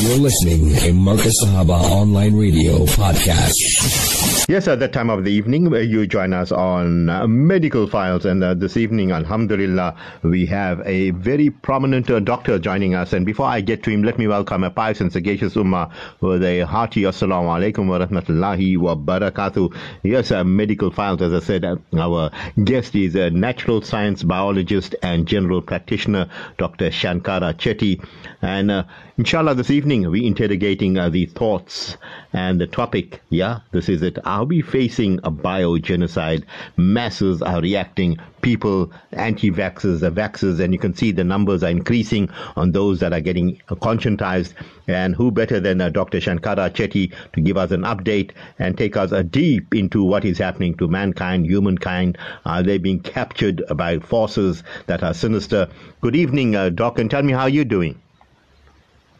You're listening to Marcus Sahaba Online Radio Podcast. Yes, at that time of the evening, uh, you join us on uh, Medical Files. And uh, this evening, Alhamdulillah, we have a very prominent uh, doctor joining us. And before I get to him, let me welcome a pious and sagacious Ummah with a hearty Assalamu alaikum wa rahmatullahi wa barakatuh. Yes, Medical Files, as I said, uh, our guest is a natural science biologist and general practitioner, Dr. Shankara Chetty. And inshallah, this evening, we're interrogating uh, the thoughts and the topic. Yeah, this is it. Are we facing a biogenocide? Masses are reacting. People, anti-vaxxers, the vaxxers, and you can see the numbers are increasing on those that are getting conscientized. And who better than uh, Dr. Shankara Chetty to give us an update and take us uh, deep into what is happening to mankind, humankind? Are they being captured by forces that are sinister? Good evening, uh, Doc, and tell me how you're doing.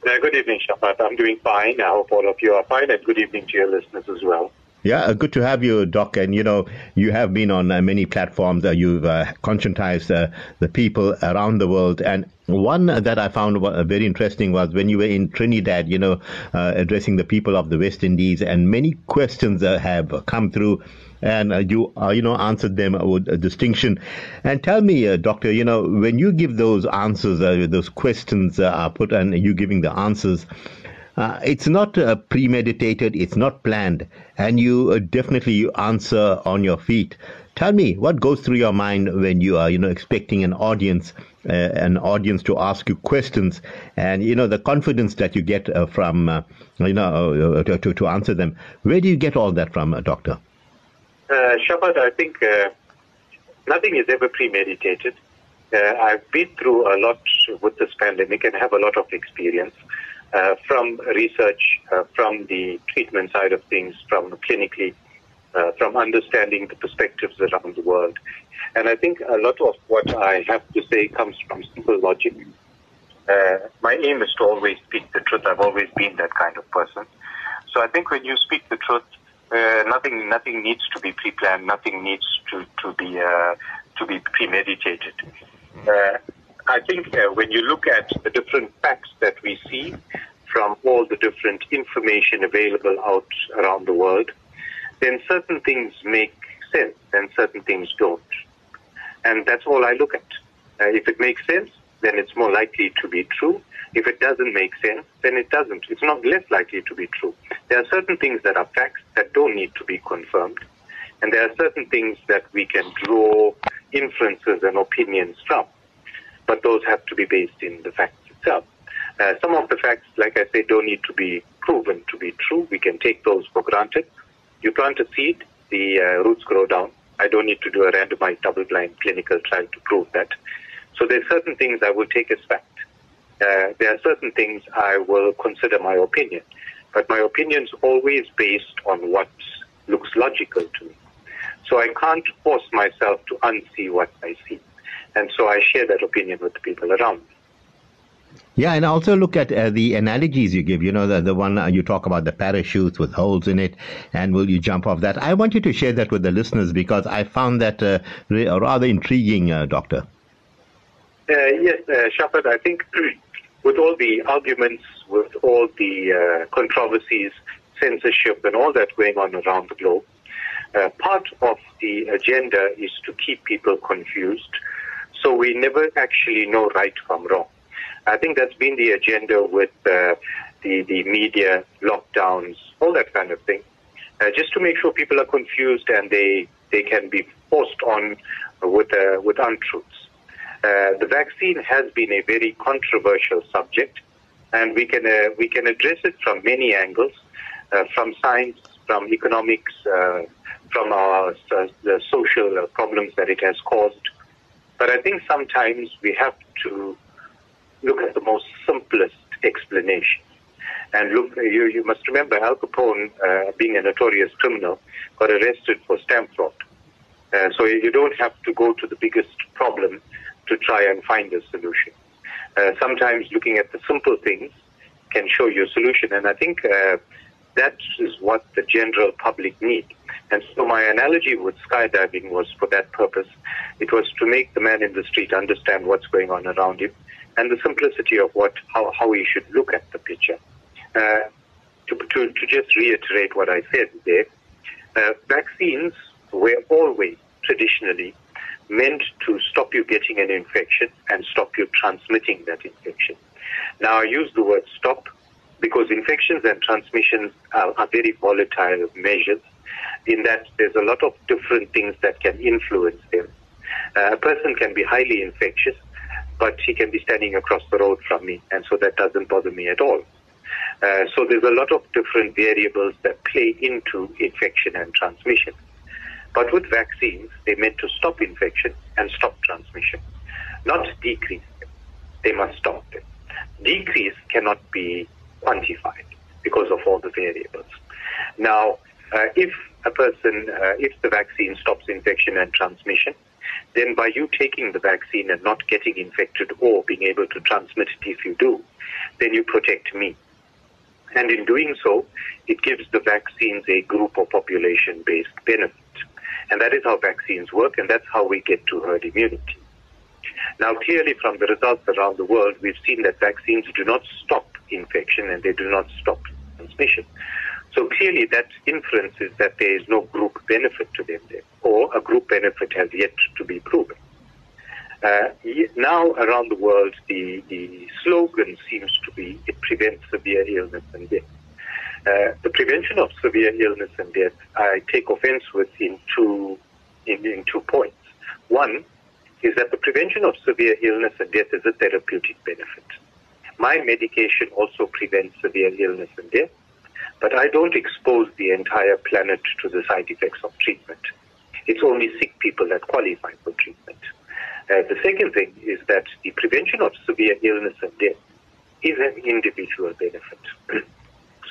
Uh, good evening, Shafaat. I'm doing fine. I hope all of you are fine, and good evening to your listeners as well. Yeah, uh, good to have you, Doc. And you know, you have been on uh, many platforms. Uh, you've uh, conscientized uh, the people around the world. And one that I found very interesting was when you were in Trinidad, you know, addressing the people of the West Indies, and many questions have come through. And uh, you, uh, you know, answered them with distinction. And tell me, uh, doctor, you know, when you give those answers, those questions are put, and you giving the answers, uh, it's not uh, premeditated, it's not planned, and you uh, definitely you answer on your feet. Tell me what goes through your mind when you are, you know, expecting an audience, an audience to ask you questions, and you know the confidence that you get from, you know, uh, to, to answer them. Where do you get all that from, doctor? Uh, Shafaat, I think uh, nothing is ever premeditated. Uh, I've been through a lot with this pandemic and have a lot of experience uh, from research, uh, from the treatment side of things, from clinically, uh, from understanding the perspectives around the world. And I think a lot of what I have to say comes from simple logic. My aim is to always speak the truth. I've always been that kind of person. So I think when you speak the truth, uh, nothing nothing needs to be pre-planned. Nothing needs to to be uh, to be premeditated. Uh, I think uh, when you look at the different facts that we see from all the different information available out around the world, then certain things make sense and certain things don't. And that's all I look at. Uh, if it makes sense, then it's more likely to be true. If it doesn't make sense, then it doesn't. It's not less likely to be true. There are certain things that are facts that don't need to be confirmed. And there are certain things that we can draw inferences and opinions from. But those have to be based in the facts itself. Uh, some of the facts, like I say, don't need to be proven to be true. We can take those for granted. You plant a seed, the uh, roots grow down. I don't need to do a randomized double-blind clinical trial to prove that. So there are certain things I will take as fact. Uh, there are certain things I will consider my opinion. But my opinion's always based on what looks logical to me. So I can't force myself to unsee what I see. And so I share that opinion with the people around me. Yeah, and also look at uh, the analogies you give. You know, the, the one uh, you talk about the parachutes with holes in it, and will you jump off that? I want you to share that with the listeners because I found that uh, re- rather intriguing, uh, Doctor. Uh, yes, uh, Shafaat, I think with all the arguments, with all the uh, controversies, censorship, and all that going on around the globe, uh, part of the agenda is to keep people confused so we never actually know right from wrong. I think that's been the agenda with uh, the, the media, lockdowns, all that kind of thing, uh, just to make sure people are confused and they, they can be forced on with, uh, with untruths. Uh, the vaccine has been a very controversial subject, and we can uh, we can address it from many angles, uh, from science, from economics, uh, from our uh, the social uh, problems that it has caused. But I think sometimes we have to look at the most simplest explanation. And look, you, you must remember Al Capone, uh, being a notorious criminal, got arrested for stamp fraud. So you don't have to go to the biggest problem to try and find a solution. Uh, sometimes looking at the simple things can show you a solution. And I think uh, that is what the general public need. And so my analogy with skydiving was for that purpose. It was to make the man in the street understand what's going on around him and the simplicity of what how, how he should look at the picture. Uh, to, to, to just reiterate what I said there, uh, vaccines were always traditionally meant to stop you getting an infection and stop you transmitting that infection. Now, I use the word stop because infections and transmissions are, are very volatile measures in that there's a lot of different things that can influence them. Uh, a person can be highly infectious, but he can be standing across the road from me, and so that doesn't bother me at all. Uh, so there's a lot of different variables that play into infection and transmission. But with vaccines, they're meant to stop infection and stop transmission, not decrease them. They must stop them. Decrease cannot be quantified because of all the variables. Now, uh, if a person, uh, if the vaccine stops infection and transmission, then by you taking the vaccine and not getting infected or being able to transmit it if you do, then you protect me. And in doing so, it gives the vaccines a group or population based benefit. And that is how vaccines work, and that's how we get to herd immunity. Now, clearly, from the results around the world, we've seen that vaccines do not stop infection and they do not stop transmission. So clearly, that inference is that there is no group benefit to them there, or a group benefit has yet to be proven. Uh, now, around the world, the, the slogan seems to be it prevents severe illness and death. Uh, the prevention of severe illness and death, I take offense with in two, in, in two points. One is that the prevention of severe illness and death is a therapeutic benefit. My medication also prevents severe illness and death, but I don't expose the entire planet to the side effects of treatment. It's only sick people that qualify for treatment. Uh, the second thing is that the prevention of severe illness and death is an individual benefit.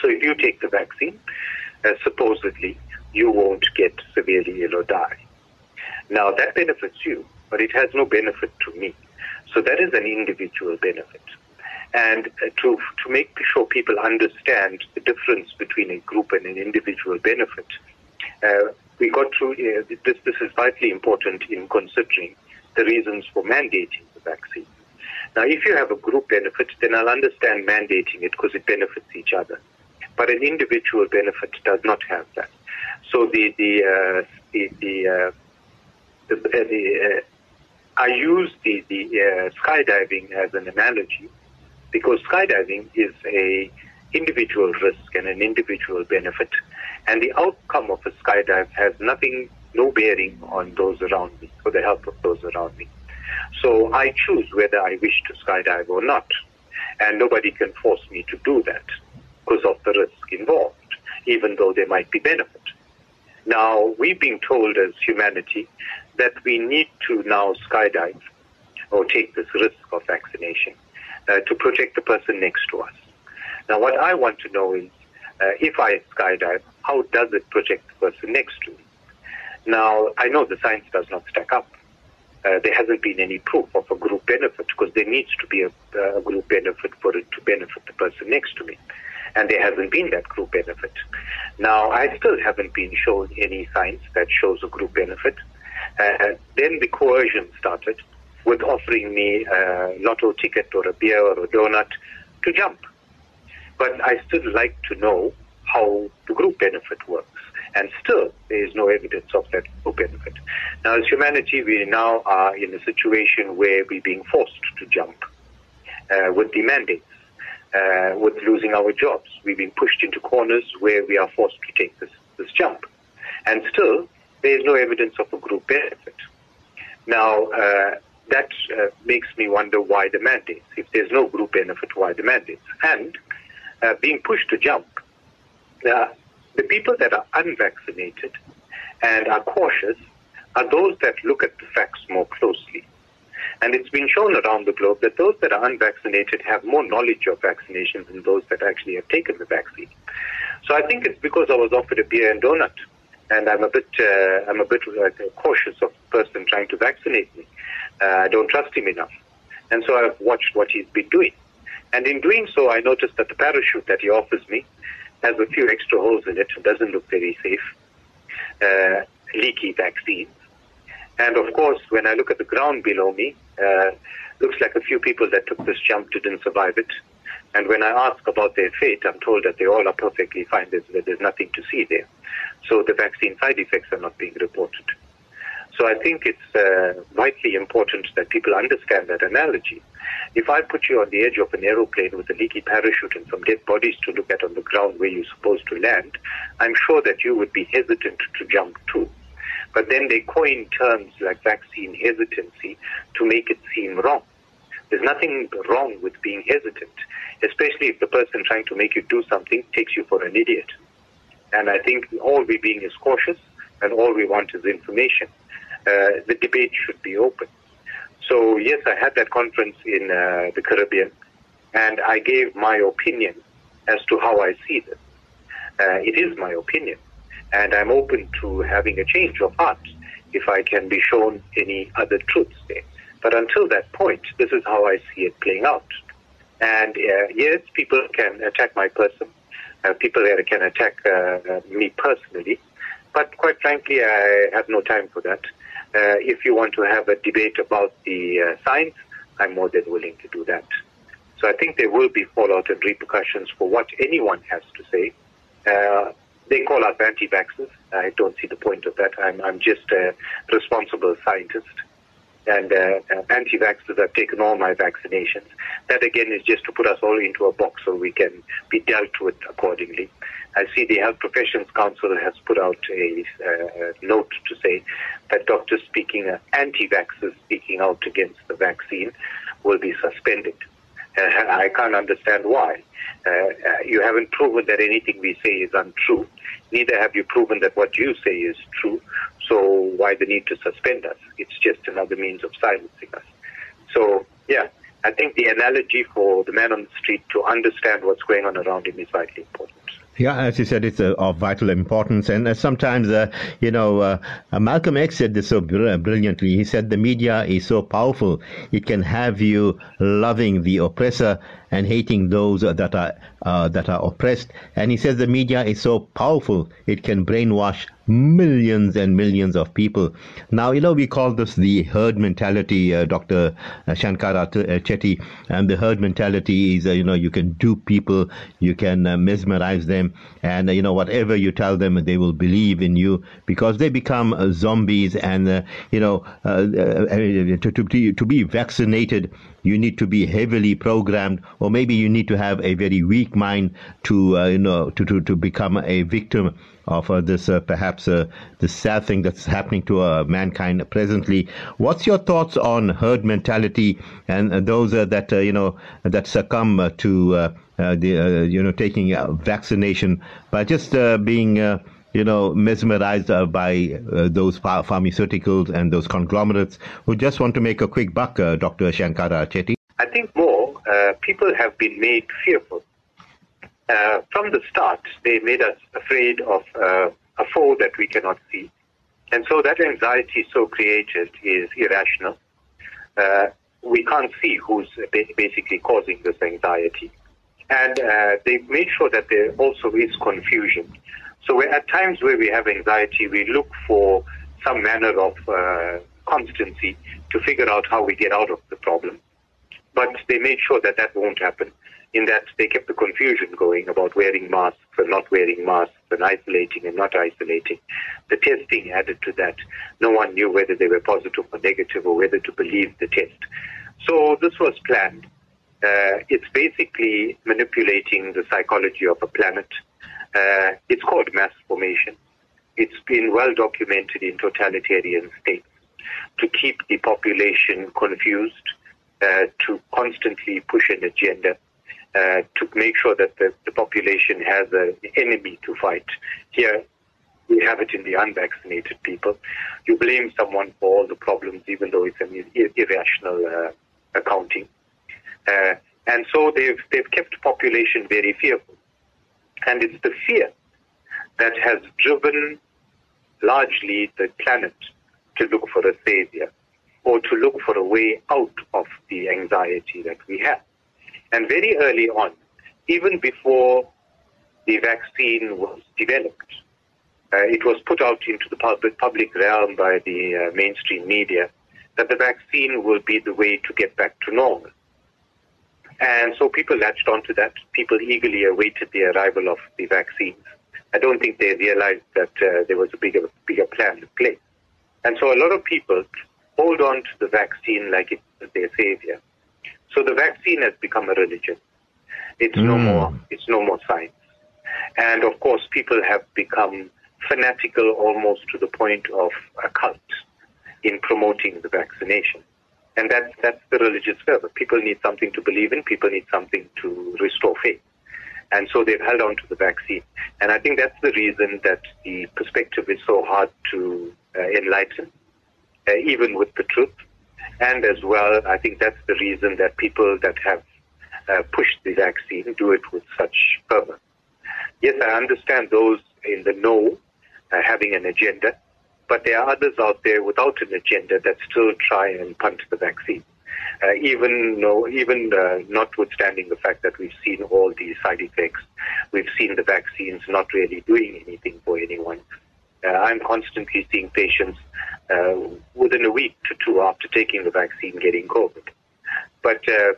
so if you take the vaccine, uh, supposedly you won't get severely ill or die. Now that benefits you, but it has no benefit to me. So that is an individual benefit. And uh, to, to make sure people understand the difference between a group and an individual benefit, uh, we got through, uh, this, this is vitally important in considering the reasons for mandating the vaccine. Now, if you have a group benefit, then I'll understand mandating it because it benefits each other. But an individual benefit does not have that. So the the uh, the, the, uh, the, the uh, I use the the uh, skydiving as an analogy because skydiving is a individual risk and an individual benefit, and the outcome of a skydive has nothing, no bearing on those around me or the health of those around me. So I choose whether I wish to skydive or not, and nobody can force me to do that because of the risk involved, even though there might be benefit. Now, we've been told as humanity that we need to now skydive or take this risk of vaccination uh, to protect the person next to us. Now, what I want to know is uh, if I skydive, how does it protect the person next to me? Now, I know the science does not stack up. Uh, there hasn't been any proof of a group benefit because there needs to be a, a, group benefit for it to benefit the person next to me. And there hasn't been that group benefit. Now, I still haven't been shown any science that shows a group benefit. Uh, then the coercion started with offering me a lotto ticket or a beer or a donut to jump. But I still like to know how the group benefit works. And still, there is no evidence of that group benefit. Now, as humanity, we now are in a situation where we're being forced to jump uh, with the mandates, uh, with losing our jobs. We've been pushed into corners where we are forced to take this, this jump. And still, there is no evidence of a group benefit. Now, uh, that uh, makes me wonder why the mandates. If there's no group benefit, why the mandates? And uh, being pushed to jump, uh, the people that are unvaccinated and are cautious are those that look at the facts more closely. And it's been shown around the globe that those that are unvaccinated have more knowledge of vaccinations than those that actually have taken the vaccine. So I think it's because I was offered a beer and donut, and I'm a bit, uh, I'm a bit uh, cautious of the person trying to vaccinate me. Uh, I don't trust him enough. And so I've watched what he's been doing. And in doing so, I noticed that the parachute that he offers me has a few extra holes in it, and doesn't look very safe, uh, leaky vaccines. And of course, when I look at the ground below me, uh, looks like a few people that took this jump didn't survive it. And when I ask about their fate, I'm told that they all are perfectly fine. There's, there's nothing to see there. So the vaccine side effects are not being reported. So I think it's uh, vitally important that people understand that analogy. If I put you on the edge of an aeroplane with a leaky parachute and some dead bodies to look at on the ground where you're supposed to land, I'm sure that you would be hesitant to jump too. But then they coin terms like vaccine hesitancy to make it seem wrong. There's nothing wrong with being hesitant, especially if the person trying to make you do something takes you for an idiot. And I think all we're being is cautious, and all we want is information. Uh, the debate should be open. So, yes, I had that conference in uh, the Caribbean, and I gave my opinion as to how I see this. Uh, it is my opinion, and I'm open to having a change of heart if I can be shown any other truths there. But until that point, this is how I see it playing out. And uh, yes, people can attack my person. Uh, people can attack uh, uh, me personally. But quite frankly, I have no time for that. Uh, if you want to have a debate about the uh, science, I'm more than willing to do that. So I think there will be fallout and repercussions for what anyone has to say. They call us anti-vaxxers. I don't see the point of that. I'm, I'm just a responsible scientist and uh, uh, anti-vaxxers have taken all my vaccinations. That again is just to put us all into a box so we can be dealt with accordingly. I see the Health Professions Council has put out a, uh, note to say that doctors speaking, uh, anti-vaxxers speaking out against the vaccine will be suspended. I can't understand why. Uh, uh, you haven't proven that anything we say is untrue. Neither have you proven that what you say is true. So why the need to suspend us? It's just another means of silencing us. So yeah, I think the analogy for the man on the street to understand what's going on around him is vitally important. Yeah, as you said, it's uh, of vital importance. And uh, sometimes, uh, you know, uh, uh, Malcolm X said this so br- brilliantly. He said the media is so powerful, it can have you loving the oppressor and hating those that are uh, that are oppressed. And he says the media is so powerful, it can brainwash millions and millions of people. Now, you know, we call this the herd mentality, uh, Dr. Shankara uh, Chetty. And the herd mentality is, uh, you know, you can dupe people, you can uh, mesmerize them, and, uh, you know, whatever you tell them, they will believe in you because they become uh, zombies. And, you know, to, to, to be vaccinated, you need to be heavily programmed, or maybe you need to have a very weak mind to, you know, to, to, to become a victim of uh, this uh, perhaps uh, the sad thing that's happening to uh, mankind presently. What's your thoughts on herd mentality and uh, those uh, that you know that succumb to the you know taking vaccination by just being you know, mesmerized uh, by uh, those pharmaceuticals and those conglomerates who just want to make a quick buck, uh, Dr. Shankara Chetty? I think more people have been made fearful uh, from the start, they made us afraid of uh, a foe that we cannot see. And so that anxiety so created is irrational. Uh, we can't see who's basically causing this anxiety. And uh, they made sure that there also is confusion. So at times where we have anxiety, we look for some manner of uh, constancy to figure out how we get out of the problem. But they made sure that that won't happen in that they kept the confusion going about wearing masks and not wearing masks and isolating and not isolating. The testing added to that. No one knew whether they were positive or negative or whether to believe the test. So this was planned. Uh, it's basically manipulating the psychology of a planet. Uh, it's called mass formation. It's been well documented in totalitarian states to keep the population confused, uh, to constantly push an agenda uh, to make sure that the, the population has an enemy to fight. Here, we have it in the unvaccinated people. You blame someone for all the problems, even though it's an irrational uh, accounting. Uh, and so they've, they've kept population very fearful. And it's the fear that has driven largely the planet to look for a savior or to look for a way out of the anxiety that we have. And very early on, even before the vaccine was developed, uh, it was put out into the public, public realm by the uh, mainstream media that the vaccine will be the way to get back to normal. And so people latched onto that. People eagerly awaited the arrival of the vaccines. I don't think they realized that uh, there was a bigger, bigger plan in play. And so a lot of people hold on to the vaccine like it's their savior. So the vaccine has become a religion. It's mm. no more. It's no more science. And of course, people have become fanatical almost to the point of a cult in promoting the vaccination. And that's, that's the religious fervor. People need something to believe in. People need something to restore faith. And so they've held on to the vaccine. And I think that's the reason that the perspective is so hard to uh, enlighten, uh, even with the truth. And as well, I think that's the reason that people that have uh, pushed the vaccine do it with such fervor. Yes, I understand those in the know uh, having an agenda, but there are others out there without an agenda that still try and punt the vaccine. Uh, even no, even uh, notwithstanding the fact that we've seen all these side effects, we've seen the vaccines not really doing anything for anyone. Uh, I'm constantly seeing patients uh, within a week to two after taking the vaccine getting COVID. But uh,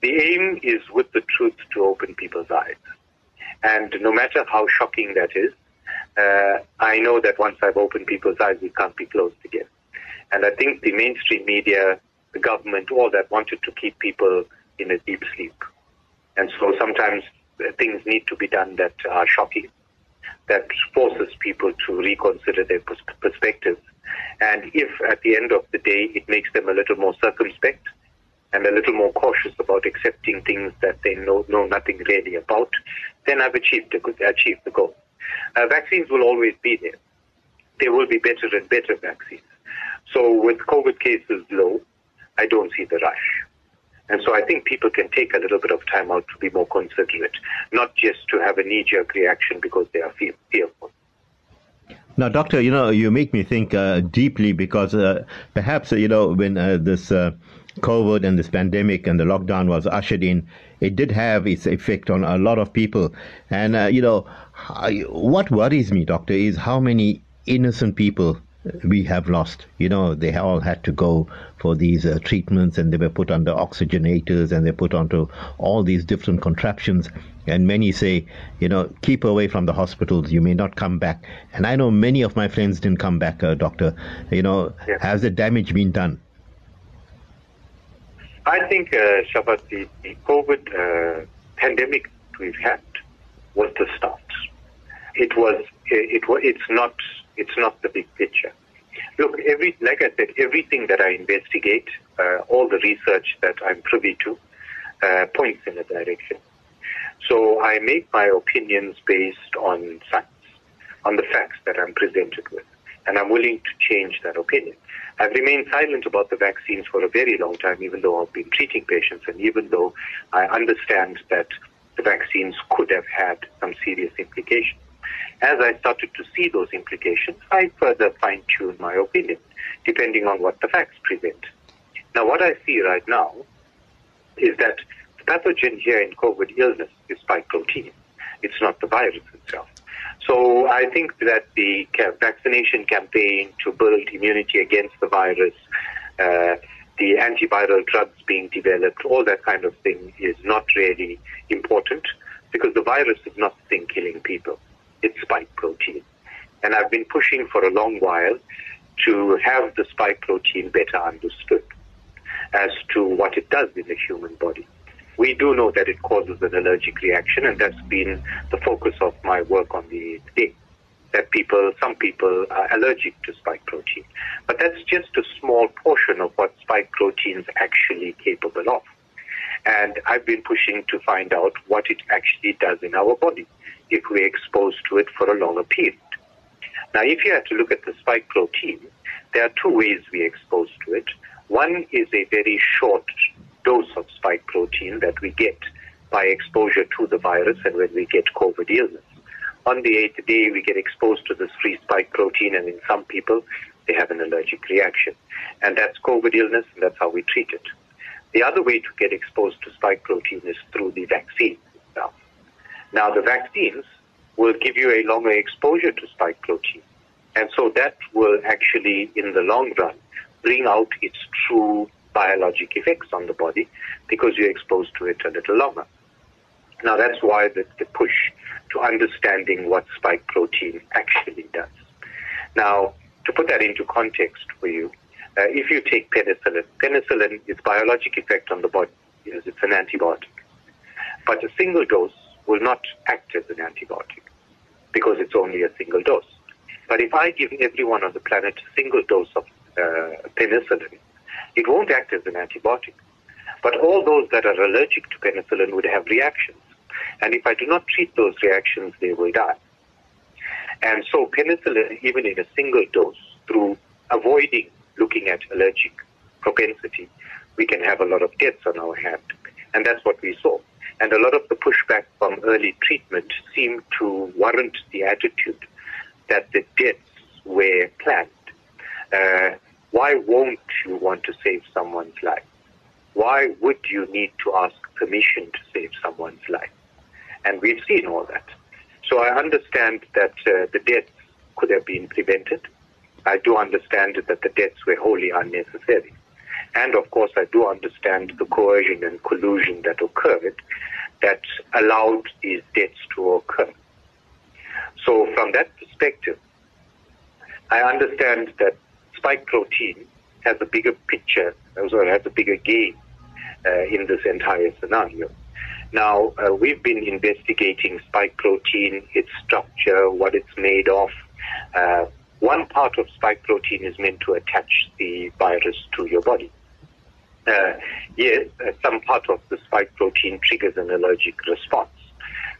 the aim is with the truth to open people's eyes. And no matter how shocking that is, uh, I know that once I've opened people's eyes, we can't be closed again. And I think the mainstream media, the government, all that wanted to keep people in a deep sleep. And so sometimes things need to be done that are shocking, that forces people to reconsider their perspectives. And if at the end of the day it makes them a little more circumspect and a little more cautious about accepting things that they know, know nothing really about, then I've achieved, achieved the goal. Uh, vaccines will always be there. There will be better and better vaccines. So with COVID cases low, I don't see the rush. And so I think people can take a little bit of time out to be more considerate, not just to have a knee jerk reaction because they are fearful. Now, doctor, you know, you make me think uh, deeply because uh, perhaps, you know, when uh, this uh, COVID and this pandemic and the lockdown was ushered in, it did have its effect on a lot of people. And, uh, you know, what worries me, doctor, is how many innocent people we have lost. You know, they all had to go for these uh, treatments and they were put under oxygenators and they put onto all these different contraptions. And many say, you know, keep away from the hospitals. You may not come back. And I know many of my friends didn't come back, uh, doctor. You know, has the damage been done? I think, uh, Shafaat, the, the COVID uh, pandemic we've had was the start. It was, it, it, it's not it's not the big picture. Look, every like I said, everything that I investigate, uh, all the research that I'm privy to, uh, points in a direction. So I make my opinions based on science, on the facts that I'm presented with, and I'm willing to change that opinion. I've remained silent about the vaccines for a very long time, even though I've been treating patients, and even though I understand that the vaccines could have had some serious implications as I started to see those implications, I further fine tuned my opinion, depending on what the facts present. Now, what I see right now is that the pathogen here in COVID illness is spike protein. It's not the virus itself. So I think that the vaccination campaign to build immunity against the virus, uh, the antiviral drugs being developed, all that kind of thing is not really important because the virus is not the thing killing people its spike protein. And I've been pushing for a long while to have the spike protein better understood as to what it does in the human body. We do know that it causes an allergic reaction, and that's been the focus of my work on the day. That people, some people are allergic to spike protein. But that's just a small portion of what spike protein is actually capable of. And I've been pushing to find out what it actually does in our body if we're exposed to it for a longer period. Now, if you had to look at the spike protein, there are two ways we're exposed to it. One is a very short dose of spike protein that we get by exposure to the virus and when we get COVID illness. On the eighth day, we get exposed to this free spike protein, and in some people, they have an allergic reaction. And that's COVID illness, and that's how we treat it. The other way to get exposed to spike protein is through the vaccine itself. Now, the vaccines will give you a longer exposure to spike protein. And so that will actually, in the long run, bring out its true biologic effects on the body because you're exposed to it a little longer. Now, that's why the, the push to understanding what spike protein actually does. Now, to put that into context for you, uh, if you take penicillin, penicillin, its biologic effect on the body is it's an antibiotic. But a single dose will not act as an antibiotic because it's only a single dose. But if I give everyone on the planet a single dose of uh, penicillin, it won't act as an antibiotic. But all those that are allergic to penicillin would have reactions. And if I do not treat those reactions, they will die. And so penicillin, even in a single dose, through avoiding looking at allergic propensity, we can have a lot of deaths on our hand. And that's what we saw. And a lot of the pushback from early treatment seemed to warrant the attitude that the deaths were planned. Uh, why won't you want to save someone's life? Why would you need to ask permission to save someone's life? And we've seen all that. So I understand that uh, the deaths could have been prevented. I do understand that the deaths were wholly unnecessary. And of course, I do understand the coercion and collusion that occurred that allowed these deaths to occur. So from that perspective, I understand that spike protein has a bigger picture, or has a bigger game uh, in this entire scenario. Now, uh, we've been investigating spike protein, its structure, what it's made of. Uh, one part of spike protein is meant to attach the virus to your body. Uh, yes, uh, some part of the spike protein triggers an allergic response.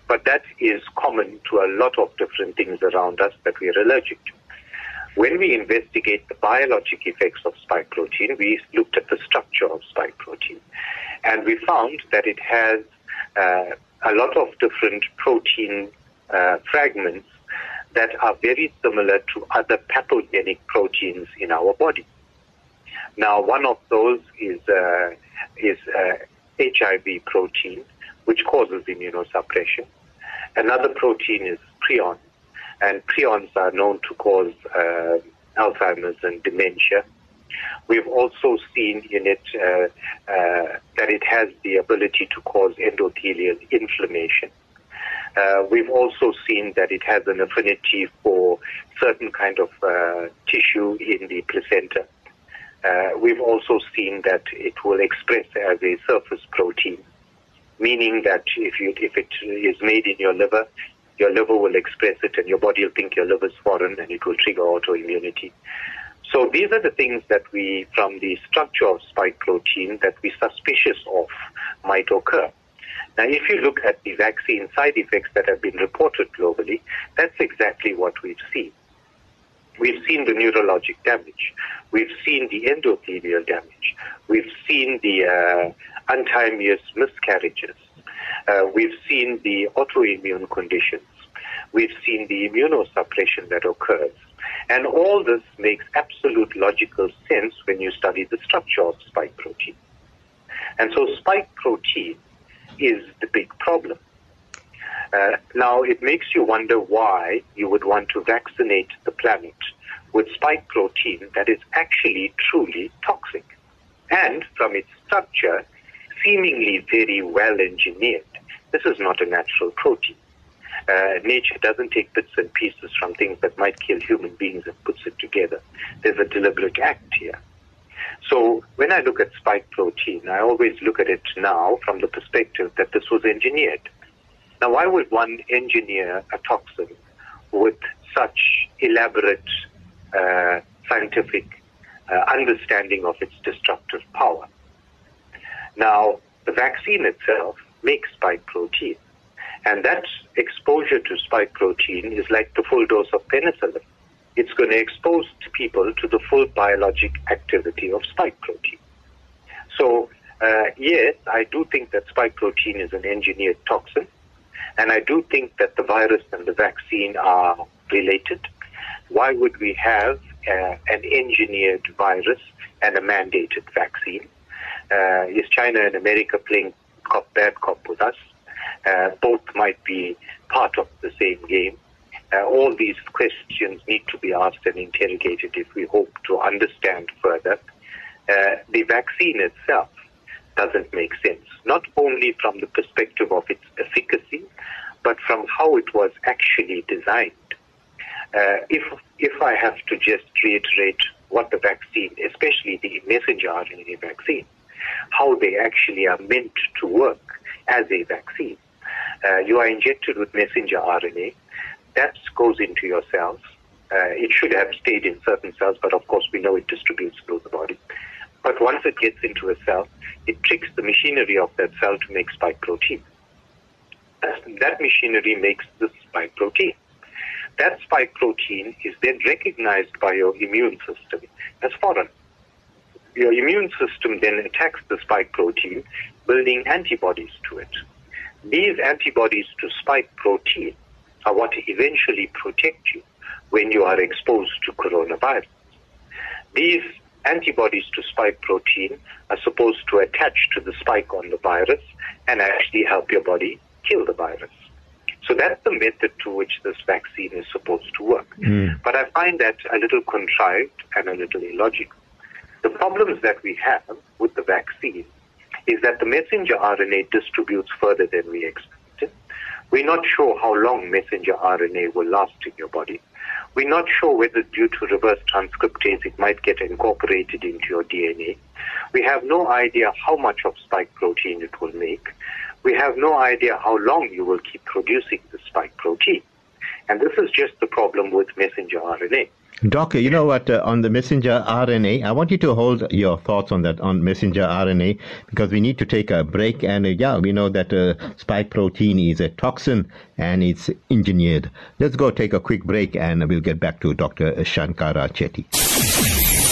But that is common to a lot of different things around us that we are allergic to. When we investigate the biologic effects of spike protein, we looked at the structure of spike protein. And we found that it has uh, a lot of different protein uh, fragments that are very similar to other pathogenic proteins in our body. Now, one of those is uh, is HIV uh, protein, which causes immunosuppression. Another protein is prion, and prions are known to cause uh, Alzheimer's and dementia. We've also seen in it uh, uh, that it has the ability to cause endothelial inflammation. Uh, we've also seen that it has an affinity for certain kind of uh, tissue in the placenta. Uh, we've also seen that it will express as a surface protein, meaning that if, you, if it is made in your liver, your liver will express it and your body will think your liver is foreign and it will trigger autoimmunity. So these are the things that we, from the structure of spike protein, that we're suspicious of might occur. Now, if you look at the vaccine side effects that have been reported globally, that's exactly what we've seen. We've seen the neurologic damage. We've seen the endothelial damage. We've seen the uh, untimely miscarriages. Uh, we've seen the autoimmune conditions. We've seen the immunosuppression that occurs. And all this makes absolute logical sense when you study the structure of spike protein. And so spike protein is the big problem. Uh, now, it makes you wonder why you would want to vaccinate the planet with spike protein that is actually truly toxic. And from its structure, seemingly very well engineered. This is not a natural protein. Uh, nature doesn't take bits and pieces from things that might kill human beings and puts it together. There's a deliberate act here. So when I look at spike protein, I always look at it now from the perspective that this was engineered. Now, why would one engineer a toxin with such elaborate uh, scientific uh, understanding of its destructive power? Now, the vaccine itself makes spike protein. And that exposure to spike protein is like the full dose of penicillin. It's going to expose people to the full biologic activity of spike protein. So, uh, yes, I do think that spike protein is an engineered toxin. And I do think that the virus and the vaccine are related. Why would we have uh, an engineered virus and a mandated vaccine? Uh, is China and America playing cop bad cop with us? Uh, both might be part of the same game. Uh, all these questions need to be asked and interrogated if we hope to understand further uh, the vaccine itself doesn't make sense, not only from the perspective of its efficacy, but from how it was actually designed. Uh, if if I have to just reiterate what the vaccine, especially the messenger RNA vaccine, how they actually are meant to work as a vaccine. Uh, you are injected with messenger RNA. That goes into your cells. Uh, it should have stayed in certain cells, but of course we know it distributes through the body. But once it gets into a cell, it tricks the machinery of that cell to make spike protein. That machinery makes the spike protein. That spike protein is then recognized by your immune system as foreign. Your immune system then attacks the spike protein, building antibodies to it. These antibodies to spike protein are what eventually protect you when you are exposed to coronavirus. These antibodies to spike protein are supposed to attach to the spike on the virus and actually help your body kill the virus. So that's the method to which this vaccine is supposed to work. Mm. But I find that a little contrived and a little illogical. The problems that we have with the vaccine is that the messenger RNA distributes further than we expected. We're not sure how long messenger RNA will last in your body. We're not sure whether due to reverse transcriptase it might get incorporated into your DNA. We have no idea how much of spike protein it will make. We have no idea how long you will keep producing the spike protein. And this is just the problem with messenger RNA. Doctor, you know what? Uh, on the messenger RNA, I want you to hold your thoughts on that on messenger RNA because we need to take a break. And uh, yeah, we know that uh, spike protein is a toxin and it's engineered. Let's go take a quick break and we'll get back to Dr. Shankara Chetty.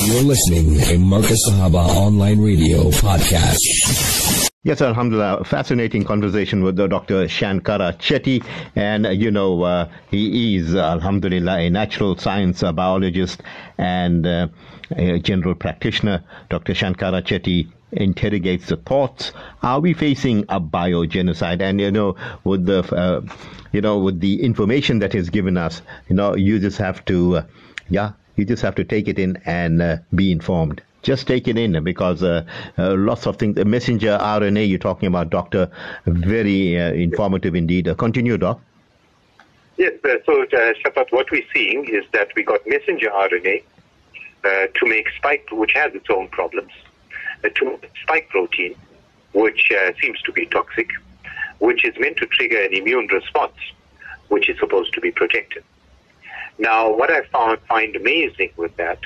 You're listening to Marcus Sahaba Online Radio Podcast. Yes, Alhamdulillah. Fascinating conversation with Dr. Shankara Chetty. And, uh, you know, uh, he is, uh, Alhamdulillah, a natural science uh, biologist and uh, a general practitioner. Dr. Shankara Chetty interrogates the thoughts. Are we facing a biogenocide? And, you know, with the, uh, you know, with the information that is given us, you know, you just have to, yeah, you just have to take it in and be informed just take it in because uh, uh, lots of things. Messenger RNA you're talking about, Doctor, very uh, informative indeed. Uh, continue, Doc. Yes, uh, so uh, Shafaat, what we're seeing is that we got messenger RNA to make spike, which has its own problems, to spike protein, which seems to be toxic, which is meant to trigger an immune response, which is supposed to be protected. Now, what I found, find amazing with that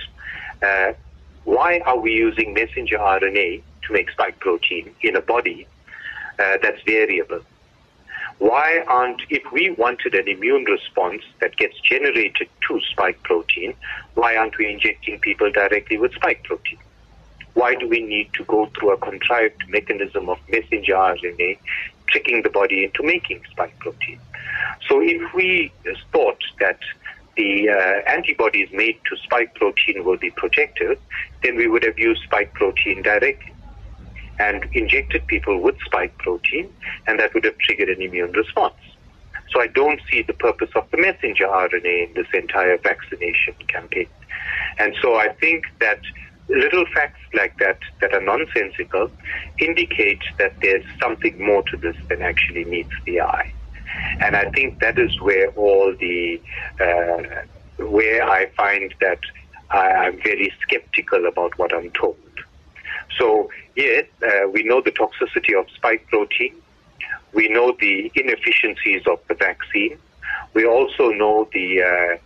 why are we using messenger RNA to make spike protein in a body uh, that's variable? Why aren't, if we wanted an immune response that gets generated to spike protein, why aren't we injecting people directly with spike protein? Why do we need to go through a contrived mechanism of messenger RNA tricking the body into making spike protein? So if we thought that the uh, antibodies made to spike protein will be protective, then we would have used spike protein directly and injected people with spike protein, and that would have triggered an immune response. So I don't see the purpose of the messenger RNA in this entire vaccination campaign. And so I think that little facts like that that are nonsensical indicate that there's something more to this than actually meets the eye. And I think that is where all the, uh, where I find that I'm very skeptical about what I'm told. So, yes, uh, we know the toxicity of spike protein. We know the inefficiencies of the vaccine. We also know the uh,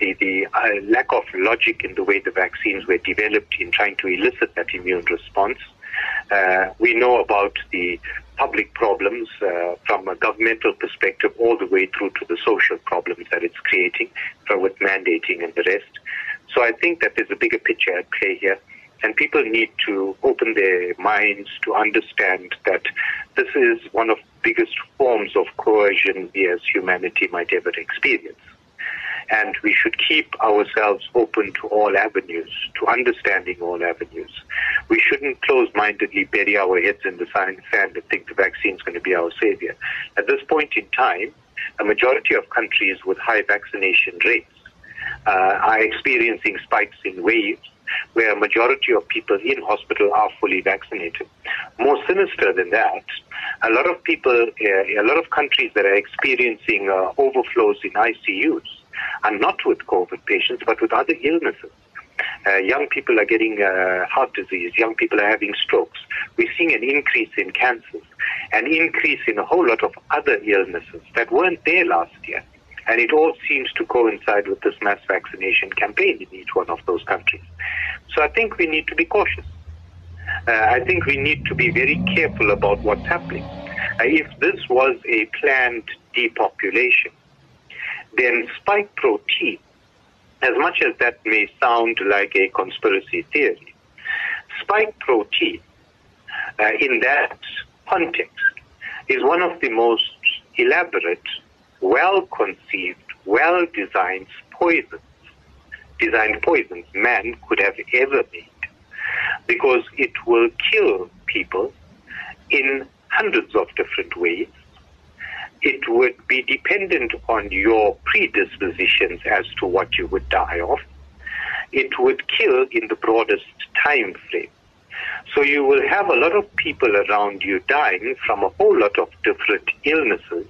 the, the uh, lack of logic in the way the vaccines were developed in trying to elicit that immune response. Uh, we know about the public problems uh, from a governmental perspective all the way through to the social problems that it's creating with mandating and the rest. So I think that there's a bigger picture at play here. And people need to open their minds to understand that this is one of the biggest forms of coercion we as humanity might ever experience and we should keep ourselves open to all avenues, to understanding all avenues. We shouldn't close-mindedly bury our heads in the sand and think the vaccine is going to be our savior. At this point in time, a majority of countries with high vaccination rates uh, are experiencing spikes in waves where a majority of people in hospital are fully vaccinated. More sinister than that, a lot of people, uh, a lot of countries that are experiencing uh, overflows in ICUs are not with COVID patients, but with other illnesses. Uh, young people are getting uh, heart disease. Young people are having strokes. We're seeing an increase in cancers, an increase in a whole lot of other illnesses that weren't there last year. And it all seems to coincide with this mass vaccination campaign in each one of those countries. So I think we need to be cautious. Uh, I think we need to be very careful about what's happening. Uh, if this was a planned depopulation, then spike protein as much as that may sound like a conspiracy theory, spike protein uh, in that context is one of the most elaborate, well conceived, well designed poisons, designed poisons man could have ever made because it will kill people in hundreds of different ways it would be dependent on your predispositions as to what you would die of. It would kill in the broadest time frame. So you will have a lot of people around you dying from a whole lot of different illnesses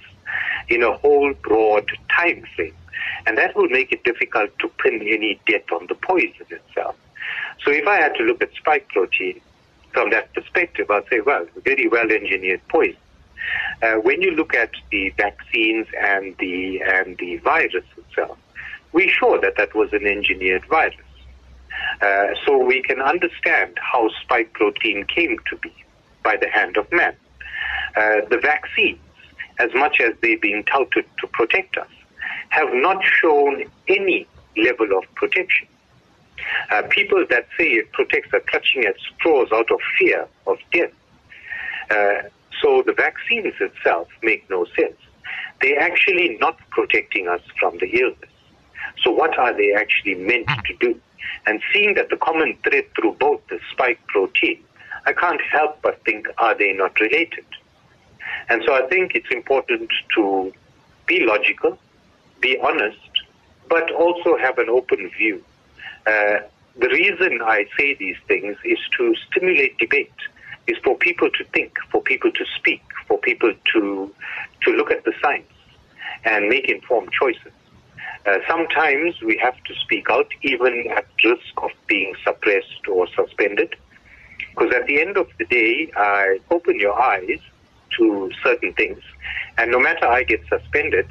in a whole broad time frame. And that will make it difficult to pin any death on the poison itself. So if I had to look at spike protein from that perspective, I'd say, well, very well engineered poison. Uh, when you look at the vaccines and the and the virus itself, we're sure that that was an engineered virus. Uh, so we can understand how spike protein came to be by the hand of man. Uh, the vaccines, as much as they're being touted to protect us, have not shown any level of protection. Uh, people that say it protects are clutching at straws out of fear of death. So the vaccines itself make no sense. They're actually not protecting us from the illness. So what are they actually meant to do? And seeing that the common thread through both the spike protein, I can't help but think, are they not related? And so I think it's important to be logical, be honest, but also have an open view. Uh, the reason I say these things is to stimulate debate is for people to think, for people to speak, for people to to look at the science and make informed choices. Uh, sometimes we have to speak out, even at risk of being suppressed or suspended, because at the end of the day, I open your eyes to certain things, and no matter I get suspended,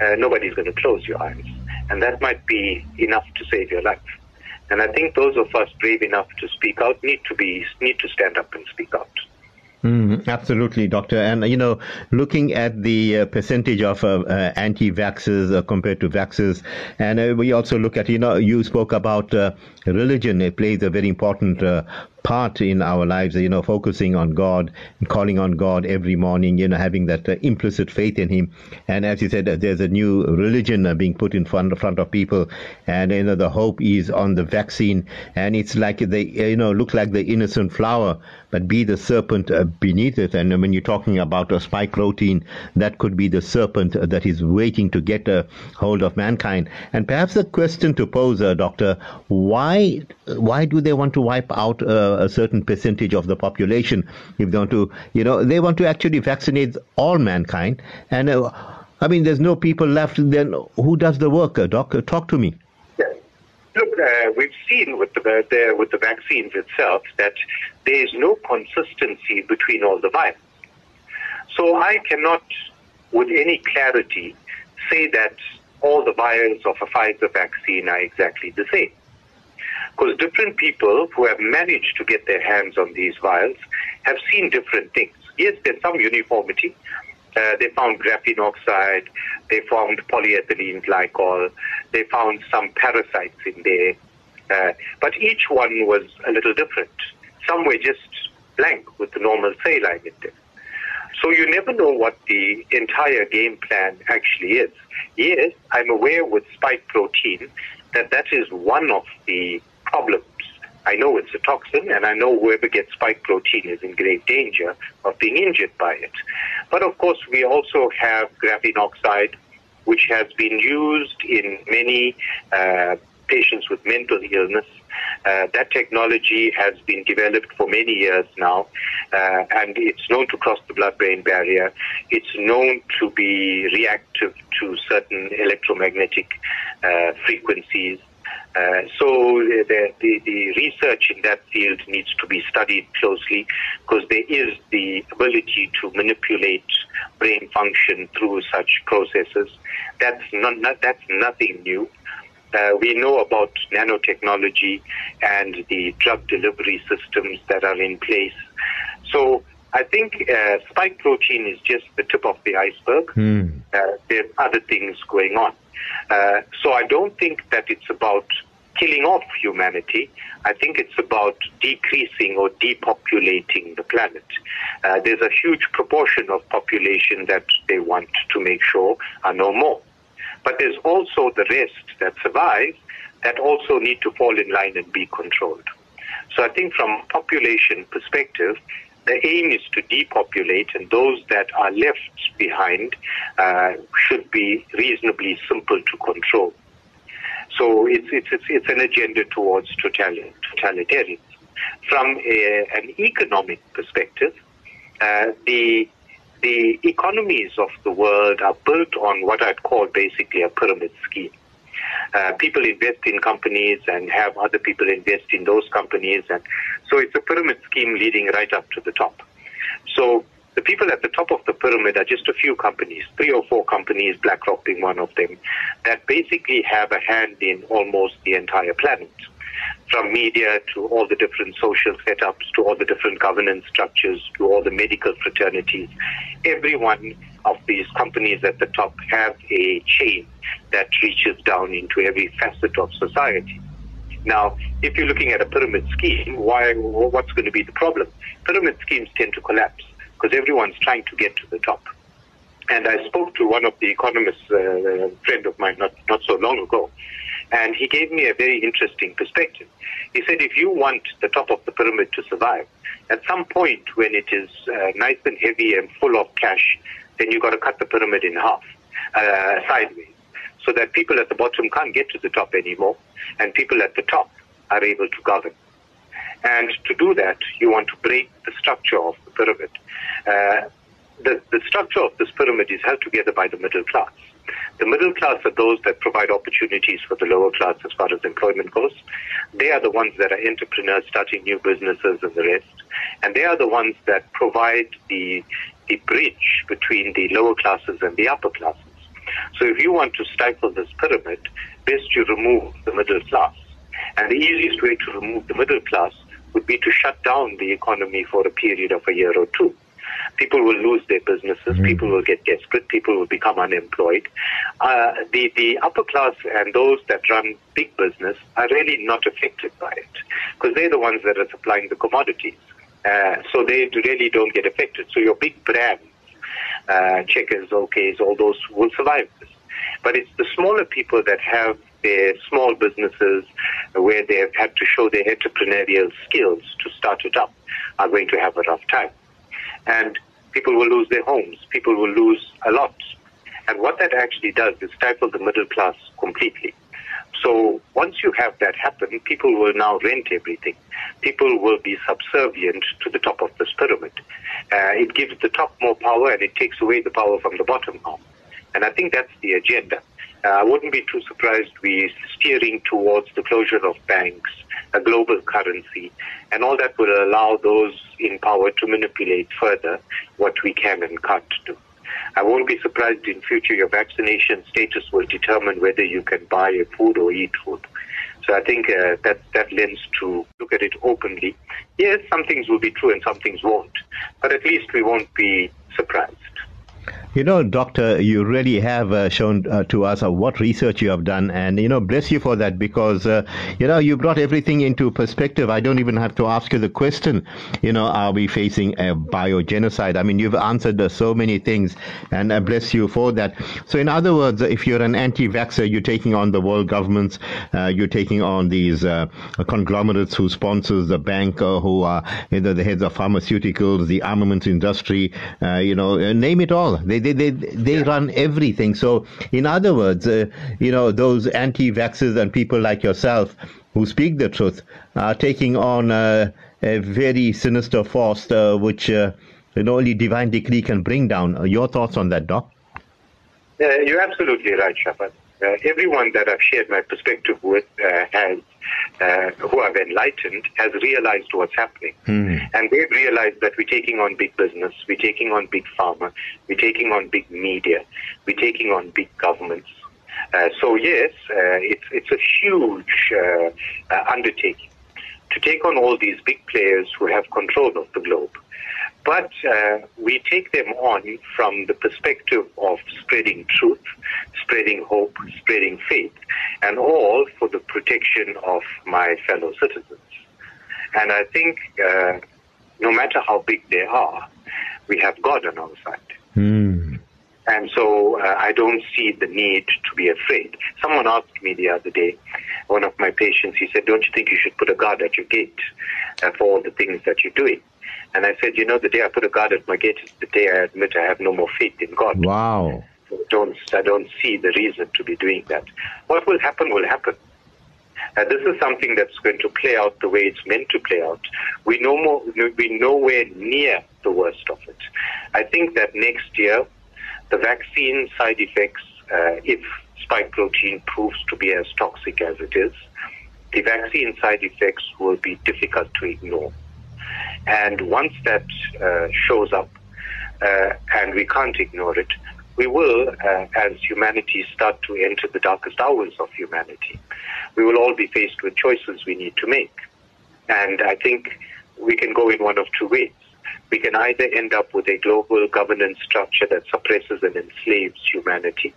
uh, nobody's going to close your eyes, and that might be enough to save your life. And I think those of us brave enough to speak out need to be need to stand up and speak out. Mm, absolutely, doctor. And you know, looking at the uh, percentage of uh, uh, anti-vaxxers uh, compared to vaxxers, and uh, we also look at you know, you spoke about uh, religion. It plays a very important part in our lives, you know, focusing on God, and calling on God every morning, you know, having that uh, implicit faith in Him. And as you said, uh, there's a new religion uh, being put in front, front of people, and you know, the hope is on the vaccine, and it's like they, you know, look like the innocent flower, but be the serpent uh, beneath it. And when you're talking about a spike protein, that could be the serpent that is waiting to get a hold of mankind. And perhaps the question to pose, uh, Doctor, why, why do they want to wipe out uh, a certain percentage of the population. If they want to, you know, they want to actually vaccinate all mankind. And uh, I mean, there's no people left. Then who does the work? Uh, uh, talk to me. Look, uh, we've seen with the, the, with the vaccines itself that there is no consistency between all the vials. So I cannot, with any clarity, say that all the vials of a Pfizer vaccine are exactly the same. Because different people who have managed to get their hands on these vials have seen different things. Yes, there's some uniformity. Uh, they found graphene oxide, they found polyethylene glycol, they found some parasites in there. Uh, but each one was a little different. Some were just blank with the normal saline in them. So you never know what the entire game plan actually is. Yes, I'm aware with spike protein that that is one of the problems. I know it's a toxin, and I know whoever gets spike protein is in grave danger of being injured by it. But of course, we also have graphene oxide, which has been used in many uh, patients with mental illness. Uh, that technology has been developed for many years now, uh, and it's known to cross the blood-brain barrier. It's known to be reactive to certain electromagnetic uh, frequencies. Uh, so the, the, the, research in that field needs to be studied closely because there is the ability to manipulate brain function through such processes. That's not, not that's nothing new. Uh, we know about nanotechnology and the drug delivery systems that are in place. So I think uh, spike protein is just the tip of the iceberg. Mm. Uh, there are other things going on. Uh, so I don't think that it's about killing off humanity. I think it's about decreasing or depopulating the planet. Uh, there's a huge proportion of population that they want to make sure are no more. But there's also the rest that survive that also need to fall in line and be controlled. So I think from population perspective, the aim is to depopulate, and those that are left behind uh, should be reasonably simple to control. So it's, it's, it's, it's an agenda towards totalitarianism. From a, an economic perspective, uh, the the economies of the world are built on what I'd call basically a pyramid scheme. Uh, people invest in companies and have other people invest in those companies, and so it's a pyramid scheme leading right up to the top. So the people at the top of the pyramid are just a few companies, three or four companies, BlackRock being one of them, that basically have a hand in almost the entire planet from media to all the different social setups, to all the different governance structures, to all the medical fraternities. Every one of these companies at the top have a chain that reaches down into every facet of society. Now, if you're looking at a pyramid scheme, why? What's going to be the problem? Pyramid schemes tend to collapse because everyone's trying to get to the top. And I spoke to one of the economists, uh, friend of mine, not not so long ago, and he gave me a very interesting perspective. He said, if you want the top of the pyramid to survive, at some point when it is uh, nice and heavy and full of cash, then you've got to cut the pyramid in half, uh, sideways, so that people at the bottom can't get to the top anymore, and people at the top are able to govern. And to do that, you want to break the structure of the pyramid. Uh, the, the structure of this pyramid is held together by the middle class. The middle class are those that provide opportunities for the lower class as far as employment goes. They are the ones that are entrepreneurs starting new businesses and the rest. And they are the ones that provide the, the bridge between the lower classes and the upper classes. So if you want to stifle this pyramid, best you remove the middle class. And the easiest way to remove the middle class would be to shut down the economy for a period of a year or two people will lose their businesses, mm-hmm. people will get desperate, people will become unemployed. Uh, the, the upper class and those that run big business are really not affected by it because they're the ones that are supplying the commodities. Uh, so they really don't get affected. So your big brands, uh, Checkers, OKs, all those will survive this. But it's the smaller people that have their small businesses where they have had to show their entrepreneurial skills to start it up are going to have a rough time and people will lose their homes. People will lose a lot. And what that actually does is stifle the middle class completely. So once you have that happen, people will now rent everything. People will be subservient to the top of this pyramid. Uh, it gives the top more power and it takes away the power from the bottom now. And I think that's the agenda. Uh, I wouldn't be too surprised we're steering towards the closure of banks, a global currency, and all that will allow those in power to manipulate further what we can and can't do. I won't be surprised in future your vaccination status will determine whether you can buy a food or eat food. So I think uh, that that lends to look at it openly. Yes, some things will be true and some things won't, but at least we won't be surprised. You know, Doctor, you really have uh, shown uh, to us uh, what research you have done, and you know, bless you for that because uh, you know you brought everything into perspective. I don't even have to ask you the question. You know, are we facing a biogenocide? I mean, you've answered uh, so many things, and uh, bless you for that. So, in other words, if you're an anti-vaxxer, you're taking on the world governments, you're taking on these conglomerates who sponsors the bank, who are you know, the heads of pharmaceuticals, the armaments industry, you know, name it all. They they they, they yeah. run everything. So, in other words, uh, you know, those anti-vaxxers and people like yourself who speak the truth are taking on uh, a very sinister force, uh, which uh, only divine decree can bring down. Your thoughts on that, Doc? you're absolutely right, Shafaat. Uh, everyone that I've shared my perspective with uh, has uh, who have enlightened has realized what's happening. Mm. And they've realized that we're taking on big business, we're taking on big pharma, we're taking on big media, we're taking on big governments. Uh, so yes, uh, it's it's a huge uh, uh, undertaking to take on all these big players who have control of the globe. But uh, we take them on from the perspective of spreading truth, spreading hope, spreading faith, and all for the protection of my fellow citizens. And I think uh, no matter how big they are, we have God on our side. Mm. And so uh, I don't see the need to be afraid. Someone asked me the other day, one of my patients, he said, Don't you think you should put a guard at your gate uh, for all the things that you're doing? And I said, you know, the day I put a guard at my gate is the day I admit I have no more faith in God. Wow. So don't, I don't see the reason to be doing that. What will happen will happen. Uh, this is something that's going to play out the way it's meant to play out. We know more, we're nowhere near the worst of it. I think that next year, the vaccine side effects, uh, if spike protein proves to be as toxic as it is, the vaccine side effects will be difficult to ignore. And once that uh, shows up, uh, and we can't ignore it, we will, uh, as humanity, start to enter the darkest hours of humanity. We will all be faced with choices we need to make. And I think we can go in one of two ways. We can either end up with a global governance structure that suppresses and enslaves humanity,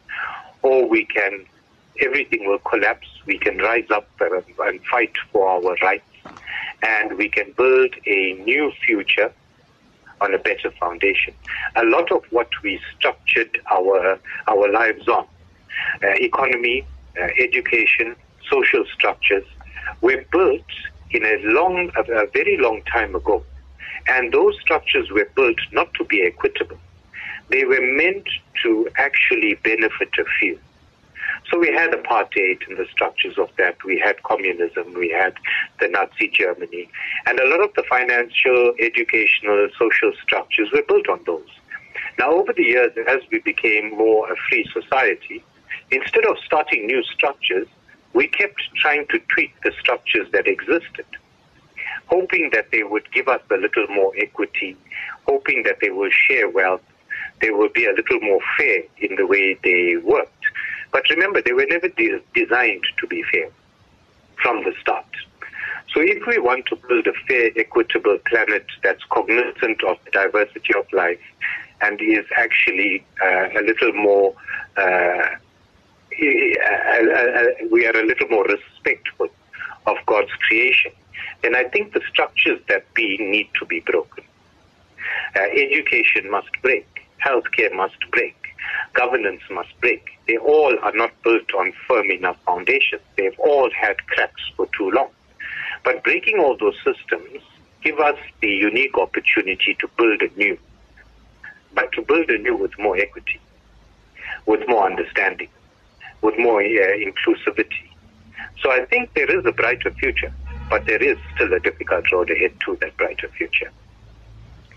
or we can, everything will collapse. We can rise up and fight for our rights and we can build a new future on a better foundation. A lot of what we structured our our lives on, uh, economy, uh, education, social structures, were built in a long, a, a very long time ago, and those structures were built not to be equitable. They were meant to actually benefit a few. So we had apartheid and the structures of that. We had communism. We had the Nazi Germany. And a lot of the financial, educational, social structures were built on those. Now, over the years, as we became more a free society, instead of starting new structures, we kept trying to tweak the structures that existed, hoping that they would give us a little more equity, hoping that they will share wealth, they will be a little more fair in the way they worked. But remember, they were never de- designed to be fair from the start. So if we want to build a fair, equitable planet that's cognizant of the diversity of life and is actually uh, a little more, uh, we are a little more respectful of God's creation, then I think the structures that be need to be broken. Uh, education must break. Healthcare must break governance must break. They all are not built on firm enough foundations. They've all had cracks for too long. But breaking all those systems give us the unique opportunity to build anew, but to build anew with more equity, with more understanding, with more uh, inclusivity. So I think there is a brighter future, but there is still a difficult road ahead to that brighter future.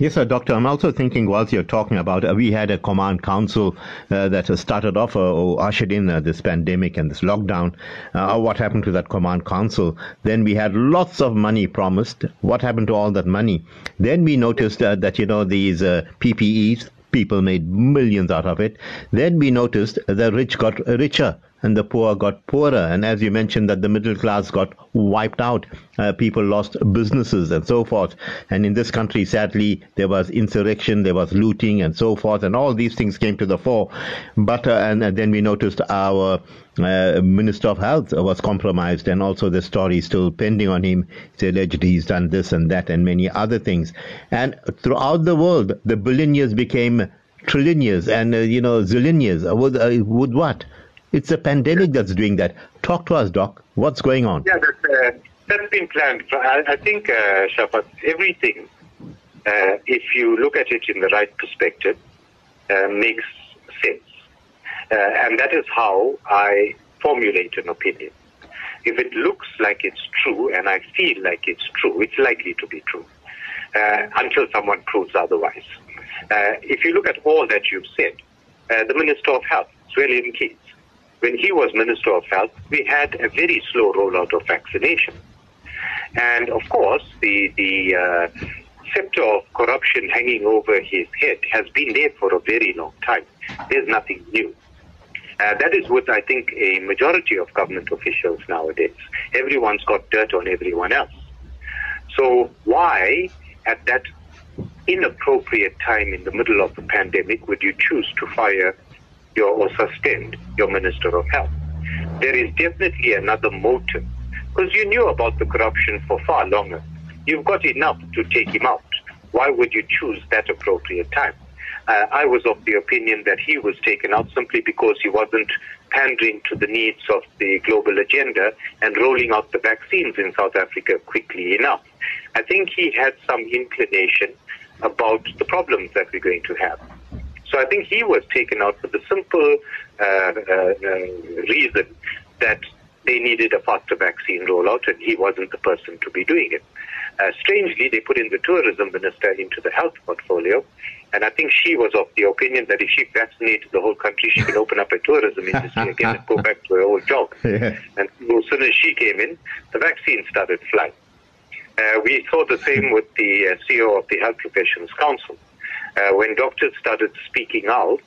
Yes, sir, Doctor. I'm also thinking whilst you're talking about, uh, we had a command council uh, that started off uh, or ushered in uh, this pandemic and this lockdown. Uh, what happened to that command council? Then we had lots of money promised. What happened to all that money? Then we noticed uh, that, you know, these PPEs, people made millions out of it. Then we noticed the rich got richer and the poor got poorer. And as you mentioned, that the middle class got wiped out. Uh, people lost businesses and so forth. And in this country, sadly, there was insurrection, there was looting and so forth, and all these things came to the fore. But uh, and, and, then we noticed our uh, Minister of Health was compromised, and also the story is still pending on him. It's alleged he's done this and that and many other things. And throughout the world, the billionaires became trillionaires and uh, you know zillionaires. With, uh, with what? It's a pandemic that's doing that. Talk to us, Doc. What's going on? Yeah, that's, uh, that's been planned. I, I think, uh, Shafaat, everything, uh, if you look at it in the right perspective, uh, makes sense. Uh, and that is how I formulate an opinion. If it looks like it's true and I feel like it's true, it's likely to be true uh, until someone proves otherwise. Uh, if you look at all that you've said, uh, the Minister of Health, Zweli Mkhize, when he was Minister of Health, we had a very slow rollout of vaccination. And of course, the, the uh, scepter of corruption hanging over his head has been there for a very long time. There's nothing new. Uh, that is what I think a majority of government officials nowadays. Everyone's got dirt on everyone else. So why, at that inappropriate time in the middle of the pandemic, would you choose to fire your or suspend your Minister of Health? There is definitely another motive because you knew about the corruption for far longer. You've got enough to take him out. Why would you choose that appropriate time? Uh, I was of the opinion that he was taken out simply because he wasn't pandering to the needs of the global agenda and rolling out the vaccines in South Africa quickly enough. I think he had some inclination about the problems that we're going to have. So I think he was taken out for the simple uh, uh, uh reason that they needed a faster vaccine rollout and he wasn't the person to be doing it. Uh, strangely, they put in the tourism minister into the health portfolio, and I think she was of the opinion that if she vaccinated the whole country, she could open up a tourism industry again and go back to her old job. Yeah. And as soon as she came in, the vaccine started flying. Uh, we saw the same with the uh, CEO of the Health Professions Council. Uh, when doctors started speaking out,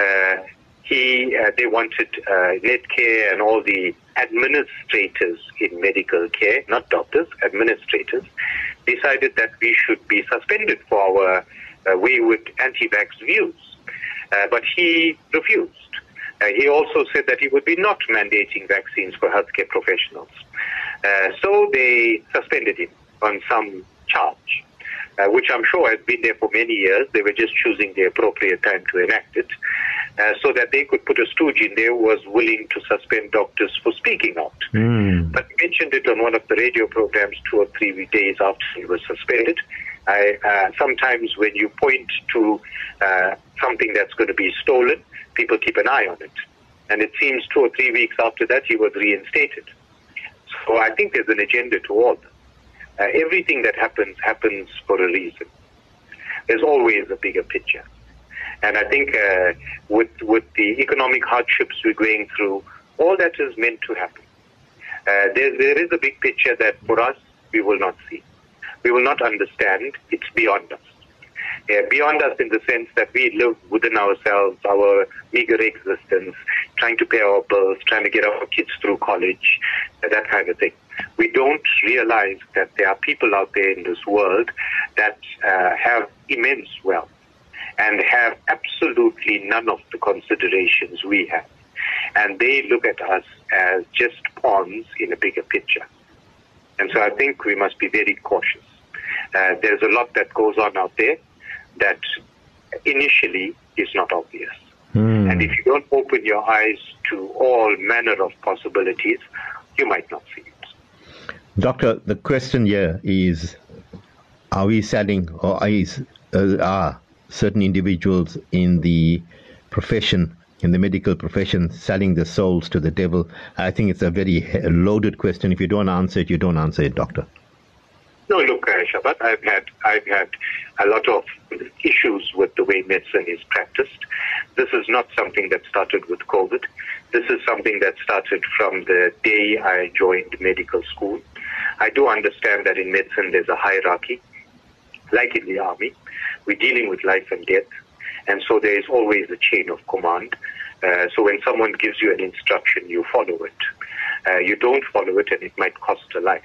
uh, he uh, they wanted uh, Netcare and all the administrators in medical care, not doctors, administrators, decided that we should be suspended for our uh, wayward anti-vax views. But he refused. Uh, he also said that he would be not mandating vaccines for healthcare professionals. Uh, so they suspended him on some charge. Uh, which I'm sure has been there for many years. They were just choosing the appropriate time to enact it uh, so that they could put a stooge in there who was willing to suspend doctors for speaking out. Mm. But he mentioned it on one of the radio programs two or three days after he was suspended. I, uh, sometimes when you point to uh, something that's going to be stolen, people keep an eye on it. And it seems two or three weeks after that, he was reinstated. So I think there's an agenda to all this. Uh, everything that happens happens for a reason. There's always a bigger picture. And I think uh, with with the economic hardships we're going through, all that is meant to happen. Uh, there, there is a big picture that for us we will not see. We will not understand. It's beyond us. Uh, beyond us in the sense that we live within ourselves, our meager existence, trying to pay our bills, trying to get our kids through college, that kind of thing. We don't realize that there are people out there in this world that uh, have immense wealth and have absolutely none of the considerations we have. And they look at us as just pawns in a bigger picture. And so I think we must be very cautious. Uh, there's a lot that goes on out there that initially is not obvious. Mm. And if you don't open your eyes to all manner of possibilities, you might not see it. Doctor, the question here is are we selling or is, uh, are certain individuals in the profession, in the medical profession, selling their souls to the devil? I think it's a very loaded question. If you don't answer it, you don't answer it, doctor. No, look, uh, Shafaat, I've had I've had a lot of issues with the way medicine is practiced. This is not something that started with COVID. This is something that started from the day I joined medical school. I do understand that in medicine there's a hierarchy, like in the army. We're dealing with life and death, and so there is always a chain of command. Uh, so when someone gives you an instruction, you follow it. Uh, you don't follow it, and it might cost a life.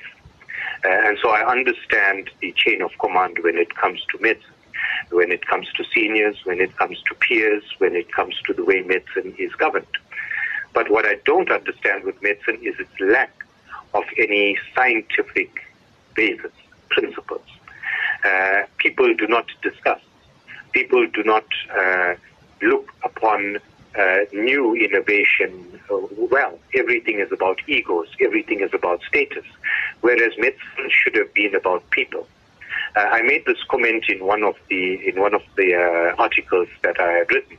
Uh, and so I understand the chain of command when it comes to medicine, when it comes to seniors, when it comes to peers, when it comes to the way medicine is governed. But what I don't understand with medicine is its lack of any scientific basis, principles. Uh, people do not discuss. People do not uh, look upon uh, new innovation uh, well. Everything is about egos. Everything is about status. Whereas medicine should have been about people. Uh, I made this comment in one of the in one of the uh, articles that I had written.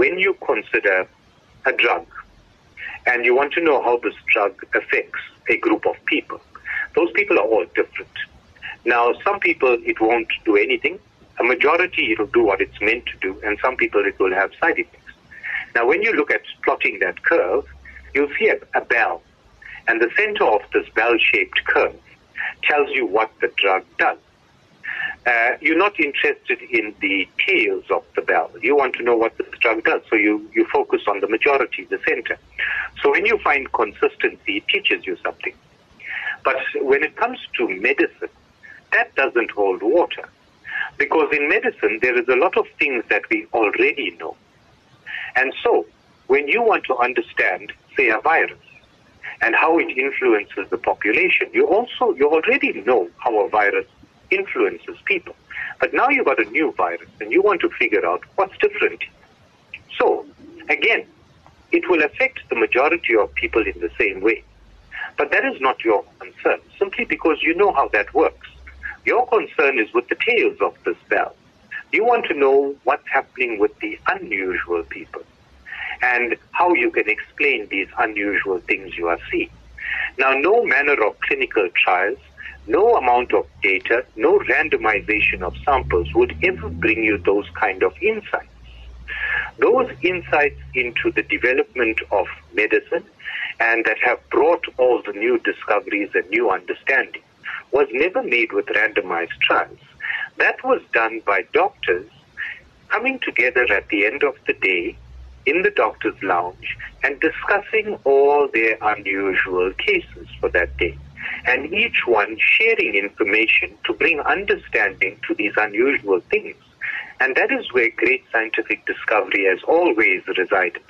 when you consider a drug and you want to know how this drug affects a group of people, those people are all different. Now, some people it won't do anything. A majority it will do what it's meant to do, and some people it will have side effects. Now, when you look at plotting that curve, you'll see a, a bell, and the center of this bell-shaped curve tells you what the drug does. Uh, you're not interested in the tails of the bell. You want to know what the drug does, so you, you focus on the majority, the center. So when you find consistency, it teaches you something. But when it comes to medicine, that doesn't hold water. Because in medicine, there is a lot of things that we already know. And so, when you want to understand, say, a virus and how it influences the population, you also, you already know how a virus influences people. But now you've got a new virus and you want to figure out what's different. So, again, it will affect the majority of people in the same way. But that is not your concern, simply because you know how that works. Your concern is with the tails of this bell. You want to know what's happening with the unusual people and how you can explain these unusual things you are seeing. Now, no manner of clinical trials, no amount of data, no randomization of samples would ever bring you those kind of insights. Those insights into the development of medicine and that have brought all the new discoveries and new understanding was never made with randomized trials. That was done by doctors coming together at the end of the day in the doctor's lounge and discussing all their unusual cases for that day. And each one sharing information to bring understanding to these unusual things. And that is where great scientific discovery has always resided.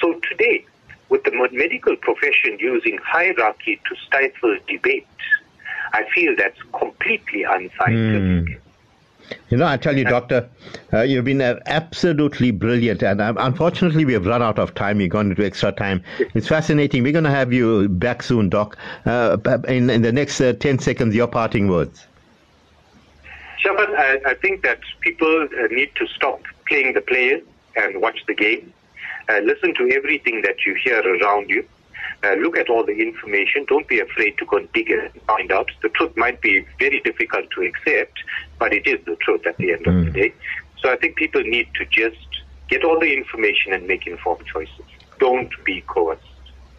So today, with the medical profession using hierarchy to stifle debate, I feel that's completely unscientific. Mm. You know, I tell you, Doctor, uh, you've been uh, absolutely brilliant. And uh, unfortunately, we have run out of time. You've gone into extra time. It's fascinating. We're going to have you back soon, Doc. Uh, in, in the next uh, 10 seconds, your parting words. Shafaat, I, I think that people uh, need to stop playing the player and watch the game. listen to everything that you hear around you. Uh, look at all the information. Don't be afraid to go and dig it and find out. The truth might be very difficult to accept, but it is the truth at the end mm. of the hmm. day. So I think people need to just get all the information and make informed choices. Don't be coerced.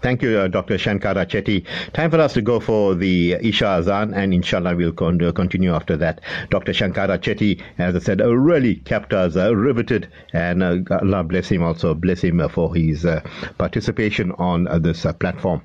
Thank you, uh, Dr. Shankara Chetty. Time for us to go for the Isha Azan, and inshallah we'll con- uh, continue after that. Dr. Shankara Chetty, as I said, uh, really kept us uh, riveted, and uh, Allah bless him also, bless him for his uh, participation on this platform.